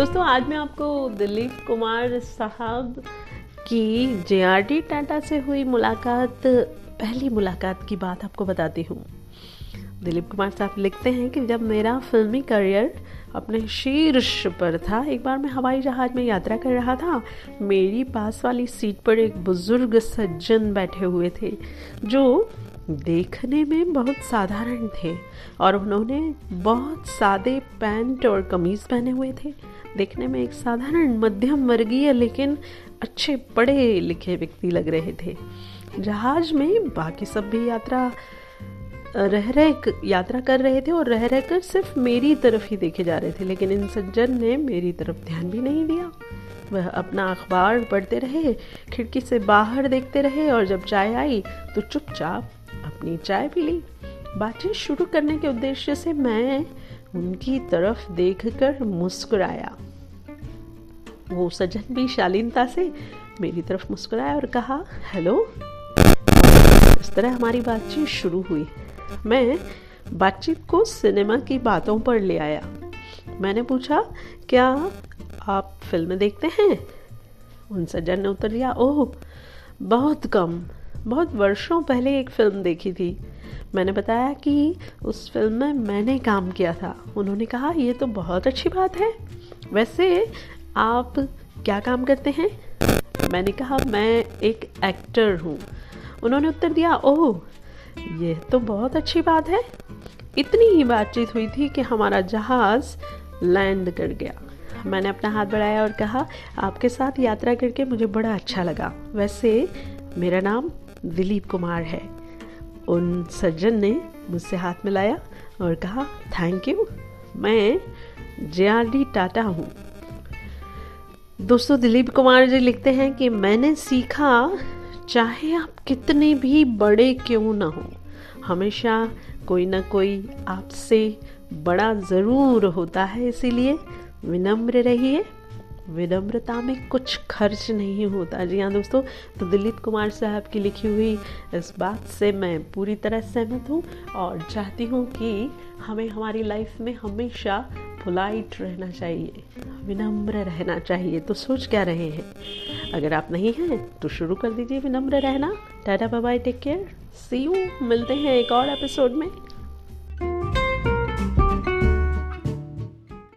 दोस्तों, आज मैं आपको दिलीप कुमार साहब की जे आर डी टाटा से हुई मुलाकात, पहली मुलाकात की बात आपको बताती हूँ। दिलीप कुमार साहब लिखते हैं कि जब मेरा फिल्मी करियर अपने शीर्ष पर था, एक बार मैं हवाई जहाज़ में यात्रा कर रहा था, मेरी पास वाली सीट पर एक बुज़ुर्ग सज्जन बैठे हुए थे, जो देखने में बहुत साधारण थे और उन्होंने बहुत सादे पैंट और कमीज़ पहने हुए थे। देखने में एक साधारण मध्यम वर्गीय लेकिन अच्छे पढ़े लिखे व्यक्ति लग रहे थे। जहाज़ में बाकी सब भी यात्रा रह रहे यात्रा कर रहे थे और रह रह कर सिर्फ़ मेरी तरफ़ ही देखे जा रहे थे, लेकिन इन सज्जन ने मेरी तरफ़ ध्यान भी नहीं दिया। वह अपना अखबार पढ़ते रहे, खिड़की से बाहर देखते रहे और जब चाय आई तो चुपचाप अपनी चाय पी ली। बातचीत शुरू करने के उद्देश्य से मैं उनकी तरफ़ देखकर मुस्कुराया। वो सज्जन भी शालीनता से मेरी तरफ़ मुस्कुराया और कहा, हेलो? इस तरह हमारी बातचीत शुरू हुई। मैं बातचीत को सिनेमा की बातों पर ले आया। मैंने पूछा, क्या आप फ़िल्म देखते हैं? उन सज्जन ने उत्तर दिया ओह, बहुत कम, बहुत वर्षों पहले एक फ़िल्म देखी थी। मैंने बताया कि उस फ़िल्म में मैंने काम किया था। उन्होंने कहा यह तो बहुत अच्छी बात है। वैसे आप क्या काम करते हैं? मैंने कहा, मैं एक एक्टर हूँ। उन्होंने उत्तर दिया, ओह यह तो बहुत अच्छी बात है। इतनी ही बातचीत हुई थी कि हमारा जहाज़ लैंड कर गया। मैंने अपना हाथ बढ़ाया और कहा, आपके साथ यात्रा करके मुझे बड़ा अच्छा लगा। वैसे मेरा नाम दिलीप कुमार है। उन सज्जन ने मुझसे हाथ मिलाया और कहा, थैंक यू। मैं जे आर डी टाटा हूँ। दोस्तों, दिलीप कुमार जी लिखते हैं कि, मैंने सीखा, चाहे आप कितने भी बड़े क्यों ना हो, हमेशा कोई ना कोई आपसे बड़ा ज़रूर होता है, इसीलिए विनम्र रहिए। विनम्रता में कुछ खर्च नहीं होता। जी हाँ दोस्तों तो दिलीप कुमार साहब की लिखी हुई इस बात से मैं पूरी तरह सहमत हूँ और चाहती हूँ कि हमें हमारी लाइफ में हमेशा पोलाइट रहना चाहिए, विनम्र रहना चाहिए। तो सोच क्या रहे हैं? अगर आप नहीं हैं तो शुरू कर दीजिए विनम्र रहना। Tata bye take care see you मिलते हैं एक और एपिसोड में।